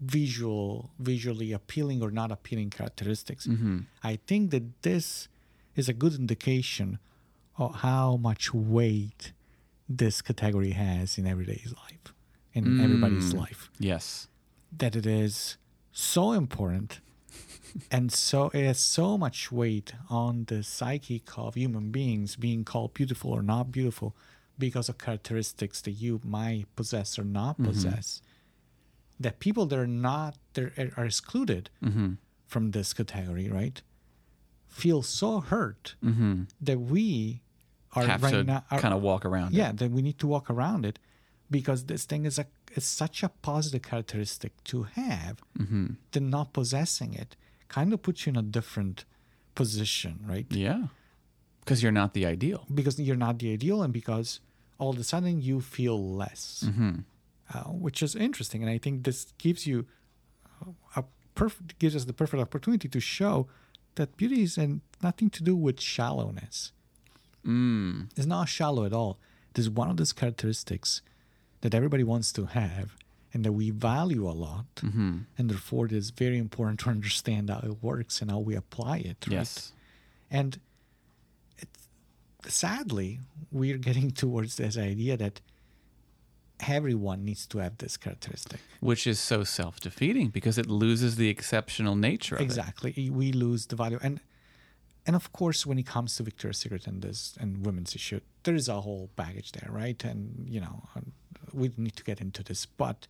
visual, visually appealing or not appealing characteristics. Mm-hmm. I think that this is a good indication of how much weight this category has in everyday life, in everybody's Mm. life Yes. that it is so important and so it has so much weight on the psyche of human beings being called beautiful or not beautiful because of characteristics that you might possess or not possess that people that are not that are- excluded Mm-hmm. from this category right feel so hurt Mm-hmm. that we are Have right to now are- kind of walk around. yeah It. that we need to walk around it because this thing is a it's such a positive characteristic to have Mm-hmm. that not possessing it kind of puts you in a different position right Yeah. Because you're not the ideal. because you're not the ideal and because all of a sudden you feel less Mm-hmm. Uh, which is interesting and i think this gives you a perfect gives us the perfect opportunity to show that beauty is and nothing to do with shallowness Mm. it's not shallow at all it is one of those characteristics that everybody wants to have and that we value a lot Mm-hmm. and therefore it is very important to understand how it works and how we apply it right? Yes. And sadly, we're getting towards this idea that everyone needs to have this characteristic. Which is so self defeating because it loses the exceptional nature of it. Exactly. We lose the value. And and of course, when it comes to Victoria's Secret and this and women's issue, there is a whole baggage there, right? And you know, we need to get into this, but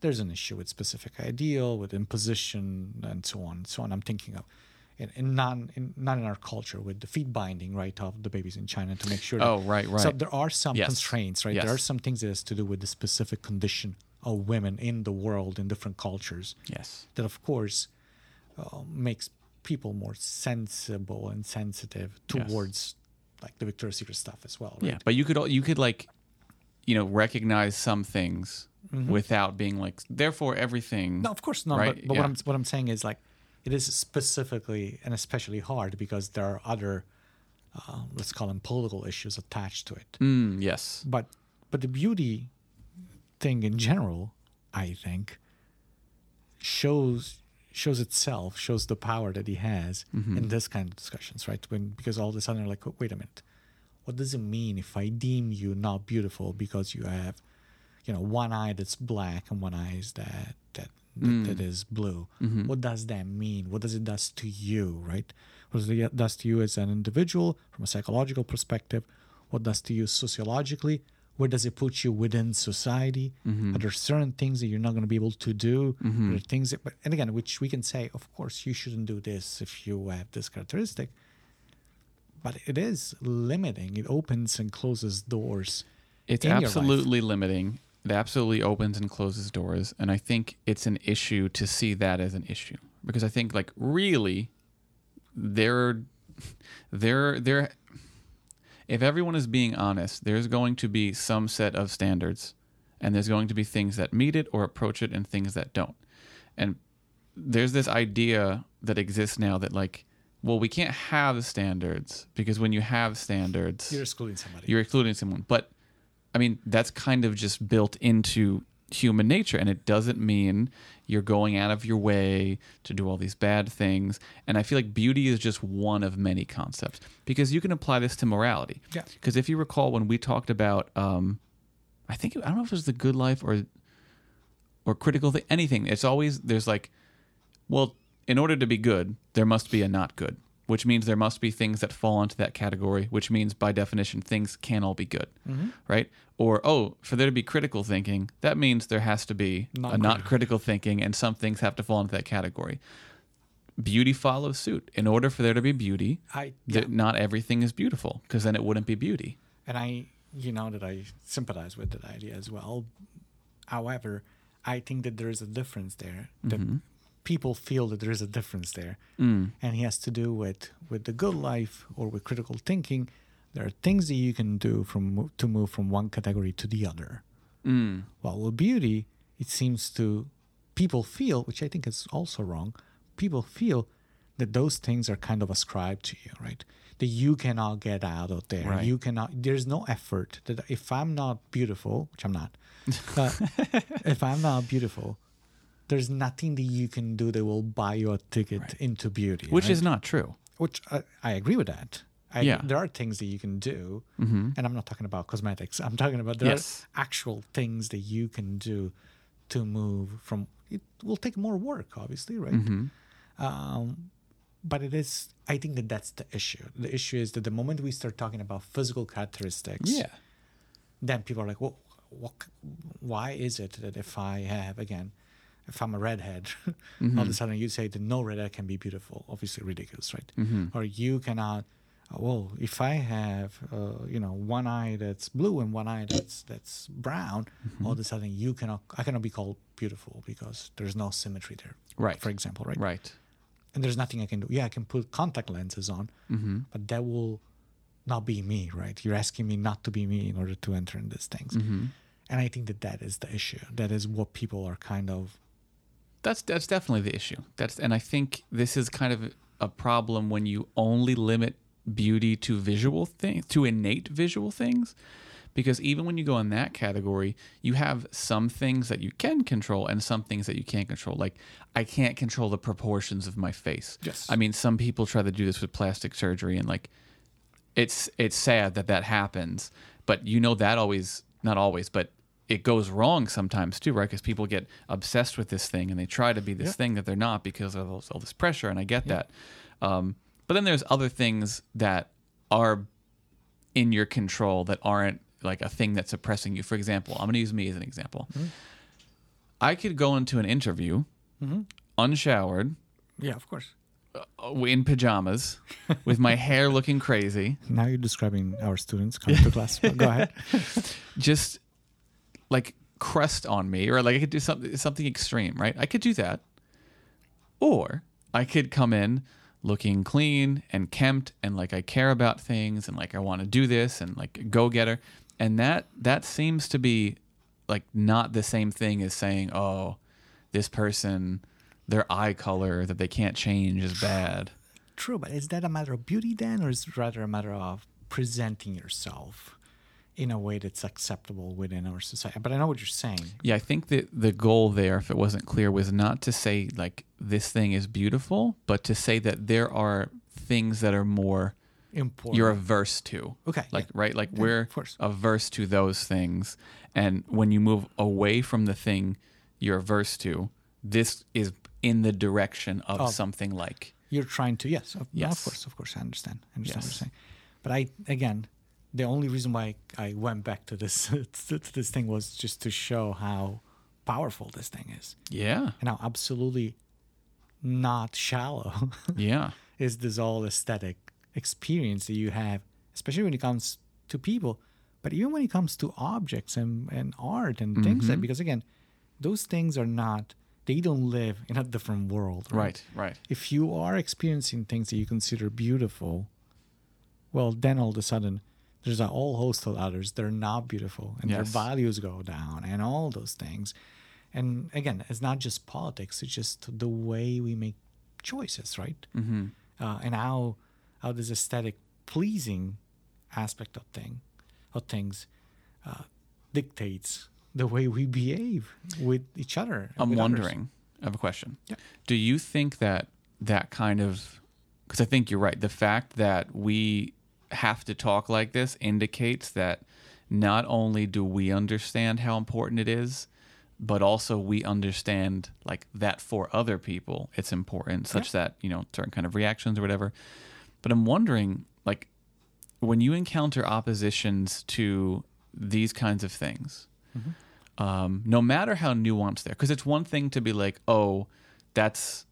there's an issue with specific ideal, with imposition, and so on and so on. I'm thinking of. In, in non in not in our culture with the feet binding right of the babies in China to make sure that Oh, right, right. so there are some Yes. constraints right there are some things that has to do with the specific condition of women in the world in different cultures Yes. that of course uh, makes people more sensible and sensitive Yes. towards like the Victoria's Secret stuff as well. Right? Yeah, but you could you could like, you know, recognize some things without being like. Therefore, everything. Mm-hmm. No, of course not. Right, But, but yeah. what I'm what I'm saying is like it is specifically and especially hard because there are other uh, let's call them political issues attached to it. Mm, yes. But but the beauty thing in general, I think, shows shows itself, shows the power that he has in this kind of discussions, right? When because all of a sudden they're like, "Oh, wait a minute, what does it mean if I deem you not beautiful because you have, you know, one eye that's black and one eye is that that that, that is blue? Mm-hmm. What does that mean? What does it does to you, right? What does it does to you as an individual from a psychological perspective? What does to you sociologically? Where does it put you within society? Mm-hmm. Are there certain things that you're not going to be able to do? Mm-hmm. Are there things that, but, and again, which we can say, of course, you shouldn't do this if you have this characteristic. But it is limiting. It opens and closes doors. It's in your life. absolutely limiting. It absolutely opens and closes doors, and I think it's an issue to see that as an issue because I think like really, there, there, there. If everyone is being honest, there's going to be some set of standards, and there's going to be things that meet it or approach it, and things that don't. And there's this idea that exists now that like, well, we can't have standards because when you have standards, You're excluding somebody. you're excluding someone. But I mean, that's kind of just built into human nature, and it doesn't mean you're going out of your way to do all these bad things. And I feel like beauty is just one of many concepts because you can apply this to morality. Yeah. Because if you recall, when we talked about, um, I think I don't know if it was the good life or or critical thing, anything. It's always there's like, well, in order to be good, there must be a not good, which means there must be things that fall into that category, which means by definition things can all be good, Mm-hmm. right? Or oh, for there to be critical thinking, that means there has to be Not a not critical. critical thinking, and some things have to fall into that category. Beauty follows suit. In order for there to be beauty, I yeah. not everything is beautiful, because then it wouldn't be beauty. and I, you know, that I sympathize with that idea as well. However, I think that there is a difference there. That people feel that there is a difference there, Mm. and he has to do with with the good life or with critical thinking. There are things that you can do from to move from one category to the other. Mm. While with beauty, it seems to people feel, which I think is also wrong, people feel that those things are kind of ascribed to you, right? That you cannot get out of there. Right. You cannot, there's no effort. That if I'm not beautiful, which I'm not, but if I'm not beautiful, there's nothing that you can do that will buy you a ticket into beauty. Which right? is not true. which I, I agree with that. I, Yeah. There are things that you can do, Mm-hmm. and I'm not talking about cosmetics. I'm talking about there Yes. are actual things that you can do to move from. It will take more work, obviously, right? Mm-hmm. Um, but it is. I think that that's the issue. The issue is that the moment we start talking about physical characteristics, Yeah. then people are like, well, what, why is it that if I have, again, if I'm a redhead, all of a sudden you say that no redhead can be beautiful? Obviously ridiculous, right? Or you cannot, uh, well, if I have, uh, you know, one eye that's blue and one eye that's that's brown, all of a sudden you cannot, I cannot be called beautiful because there's no symmetry there. Right. For example, right? Right. and there's nothing I can do. Yeah, I can put contact lenses on, Mm-hmm. but that will not be me, right? You're asking me not to be me in order to enter in these things. Mm-hmm. And I think that that is the issue. That is what people are kind of. That's that's definitely the issue. That's and I think this is kind of a problem when you only limit beauty to visual things, to innate visual things. Because even when you go in that category, you have some things that you can control and some things that you can't control. Like I can't control the proportions of my face. Yes. I mean, some people try to do this with plastic surgery, and like, it's it's sad that that happens. But you know that always, not always, but it goes wrong sometimes too, right? Because people get obsessed with this thing and they try to be this Yeah. thing that they're not because of all, this pressure, and I get that. Um, but then there's other things that are in your control that aren't like a thing that's oppressing you. For example, I'm going to use me as an example. I could go into an interview unshowered, Yeah, of course. uh, in pajamas, with my hair looking crazy, Now you're describing our students coming to class. Go ahead. just like crust on me, or like I could do something something extreme, right? I could do that, or I could come in looking clean and kempt and like I care about things and like I want to do this and like go getter, and that that seems to be like not the same thing as saying, oh, this person, their eye color that they can't change is bad. True, but is that a matter of beauty then, or is it rather a matter of presenting yourself in a way that's acceptable within our society? But I know what you're saying. Yeah, I think that the goal there, if it wasn't clear, was not to say like this thing is beautiful, but to say that there are things that are more Important. you're averse to. Okay, Like yeah. right, like Yeah, we're averse to those things, and when you move away from the thing you're averse to, this is in the direction of something like You're trying to yes, of, no, of course, of course, I understand. I understand what Yes. you're saying. But I again, the only reason why I went back to this to this thing was just to show how powerful this thing is, yeah, and how absolutely not shallow yeah, is this all aesthetic experience that you have, especially when it comes to people, but even when it comes to objects and, and art and things Mm-hmm. that because again, those things are not they don't live in a different world. right, right, if you are experiencing things that you consider beautiful, well, then all of a sudden there's a whole host of others that are not beautiful and their values go down and all those things. And again, it's not just politics, it's just the way we make choices, right? mm-hmm. Uh, and how how this aesthetic pleasing aspect of thing of things uh, dictates the way we behave with each other. I'm with others. wondering. I have a question. Yeah. Do you think that that kind of because I think you're right. The fact that we have to talk like this indicates that not only do we understand how important it is, but also we understand like that for other people it's important, such that you know certain kind of reactions or whatever. But I'm wondering, like, when you encounter oppositions to these kinds of things, um, no matter how nuanced they're, because it's one thing to be like, oh, that's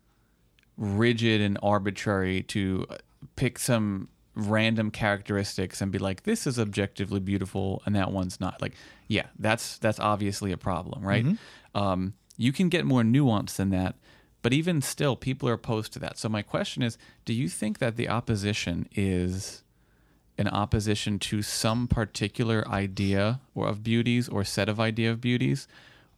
rigid and arbitrary to uh, pick some random characteristics and be like, this is objectively beautiful and that one's not. Like, yeah, that's that's obviously a problem, right? Um, you can get more nuanced than that, but even still, people are opposed to that. So my question is, do you think that the opposition is an opposition to some particular idea or of beauties or set of idea of beauties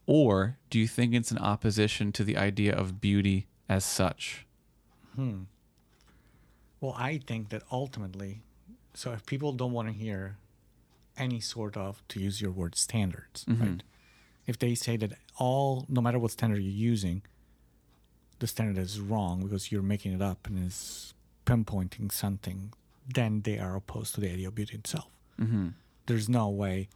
or do you think it's an opposition to the idea of beauty as such Well, I think that ultimately, so if people don't want to hear any sort of, to use your word, standards, right? If they say that all, no matter what standard you're using, the standard is wrong because you're making it up and is pinpointing something, then they are opposed to the idea of beauty itself. mm-hmm. There's no way.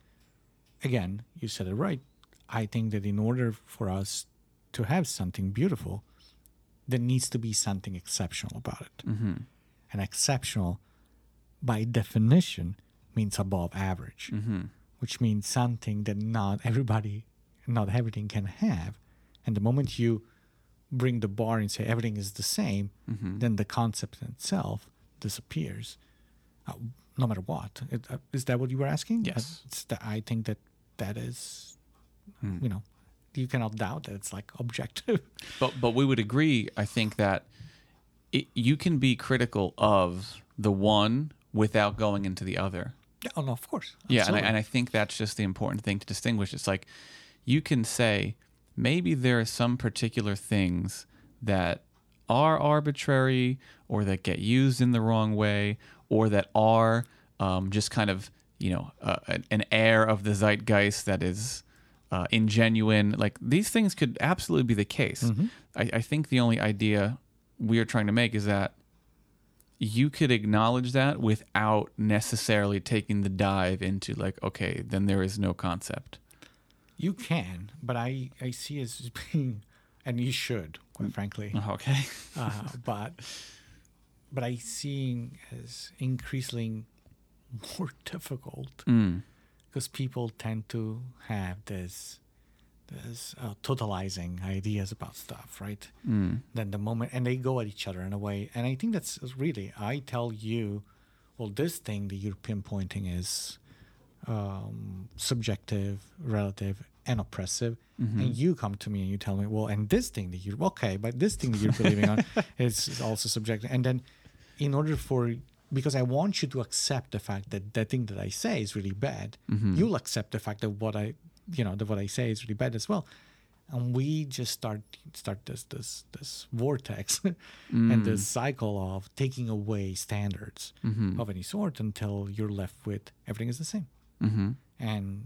Again, you said it right. I think that in order for us to have something beautiful, there needs to be something exceptional about it. Mm-hmm. And exceptional, by definition, means above average, Mm-hmm. which means something that not everybody, not everything can have. And the moment you bring the bar and say everything is the same, Mm-hmm. then the concept itself disappears, uh, no matter what. It, uh, is that what you were asking? Yes. It's the, I think that that is, Mm. you know, you cannot doubt that it's like objective. But but we would agree, I think that it, you can be critical of the one without going into the other. oh no, of course. Yeah, and I, and I think that's just the important thing to distinguish. It's like you can say maybe there are some particular things that are arbitrary or that get used in the wrong way or that are um, just kind of you know uh, an- air of the zeitgeist that is uh, ingenuine. Like these things could absolutely be the case. I, I think the only idea we are trying to make is that you could acknowledge that without necessarily taking the dive into like okay then there is no concept You can, but I, I see as being, and you should, quite frankly. okay Uh, but but I seeing as increasingly more difficult mm. because people tend to have this this uh, totalizing ideas about stuff, right? Mm. Then the moment, and they go at each other in a way, and I think that's really. I tell you, well, this thing that you're pinpointing is um, subjective, relative, and oppressive. And you come to me and you tell me, well, and this thing that you're okay, but this thing that you're believing on is, is also subjective. And then, in order for because I want you to accept the fact that the thing that I say is really bad, you'll accept the fact that what I, you know, that what I say is really bad as well. And we just start start this this this vortex and this cycle of taking away standards of any sort until you're left with everything is the same Mm-hmm. and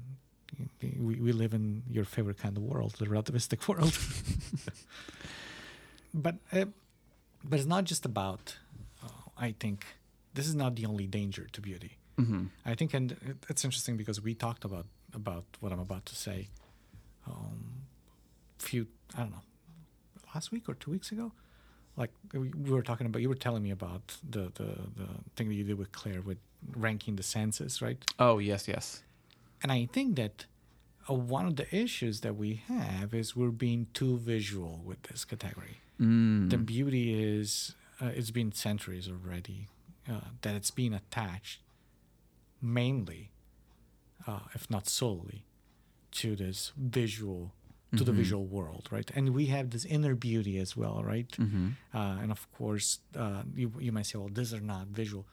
we, we live in your favorite kind of world, the relativistic world. but uh, but it's not just about. Uh, I think this is not the only danger to beauty. Mm-hmm. I think, and it's interesting because we talked about about what I'm about to say. Um, few I don't know, last week or two weeks ago, like we, we were talking about. You were telling me about the the the thing that you did with Claire with ranking the senses, right? oh yes yes And I think that uh, one of the issues that we have is we're being too visual with this category. mm. The beauty is uh, it's been centuries already uh, that it's been attached mainly, uh, if not solely, to this visual, to the Mhm. visual world, right? And we have this inner beauty as well, right? mm-hmm. Uh, and of course, uh, you, you might say, well, these are not visual.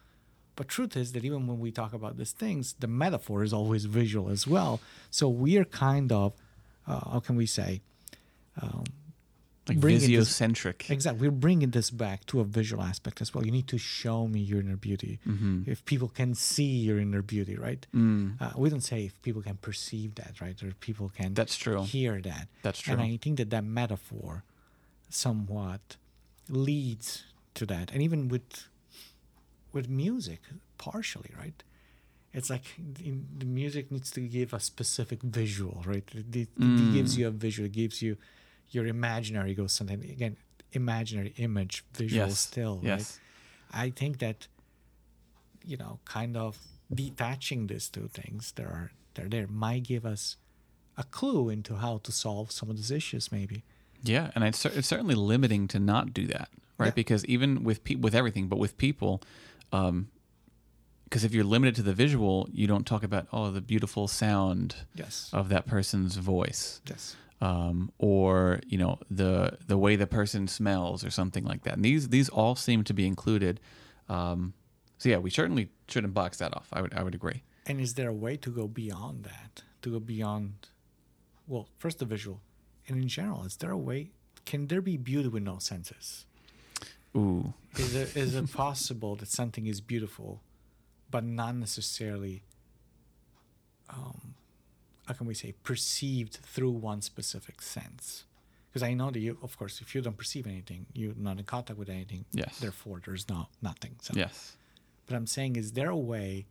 But truth is that even when we talk about these things, the metaphor is always visual as well. So we are kind of, uh, how can we say, um, like it this- exactly, we're bringing this back to a visual aspect as well. You need to show me your inner beauty. mm-hmm. If people can see your inner beauty, right? mm. Uh, we don't say if people can perceive that, right? Or people can that's true hear that. that's true And I think that that metaphor somewhat leads to that. And even with with music, partially, right? It's like in, the music needs to give a specific visual, right? It, it- it Mm. gives you a visual. It gives you your imaginary goes something again. Imaginary image, visual yes still, right? yes I think that you know, kind of detaching these two things that are they're there might give us a clue into how to solve some of these issues, maybe. Yeah, and it's, it's certainly limiting to not do that, right? Yeah. Because even with pe- with everything, but with people, um, because if you're limited to the visual, you don't talk about oh the beautiful sound Yes. of that person's voice, yes. Um, or you know the the way the person smells or something like that. And these these all seem to be included. Um, so yeah, we certainly shouldn't box that off. I would I would agree. And is there a way to go beyond that? To go beyond, well, first the visual, and in general, is there a way? Can there be beauty with no senses? Ooh, Is it, is it possible that something is beautiful, but not necessarily, um, how can we say, perceived through one specific sense? Because I know that you, of course, if you don't perceive anything, you're not in contact with anything. Yes. Therefore, there's no nothing. So. yes. But I'm saying, is there a way?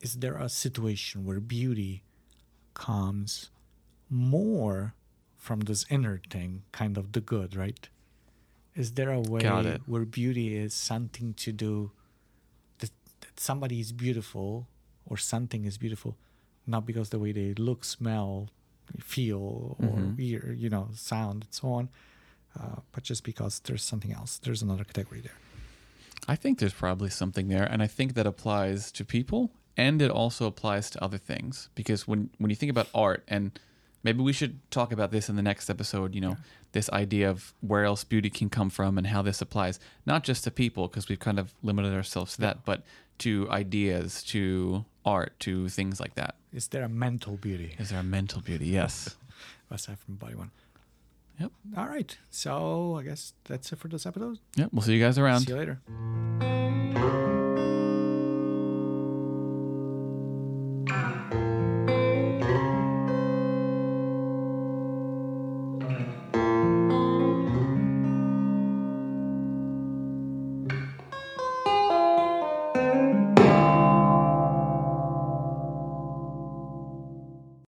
Is there a situation where beauty comes more from this inner thing, kind of the good, right? Is there a way where beauty is something to do that, that somebody is beautiful or something is beautiful, not because the way they look, smell, feel, or Mhm. hear, you know, sound, and so on, uh, but just because there's something else. There's another category there. I think there's probably something there, and I think that applies to people, and it also applies to other things. Because when when you think about art, and maybe we should talk about this in the next episode. You know, this idea of where else beauty can come from and how this applies, not just to people, because we've kind of limited ourselves to that, but to ideas, to art, to things like that. Is there a mental beauty? Is there a mental beauty? Yes. Aside from body one. Yep. All right. So I guess that's it for this episode. Yep. We'll see you guys around. See you later.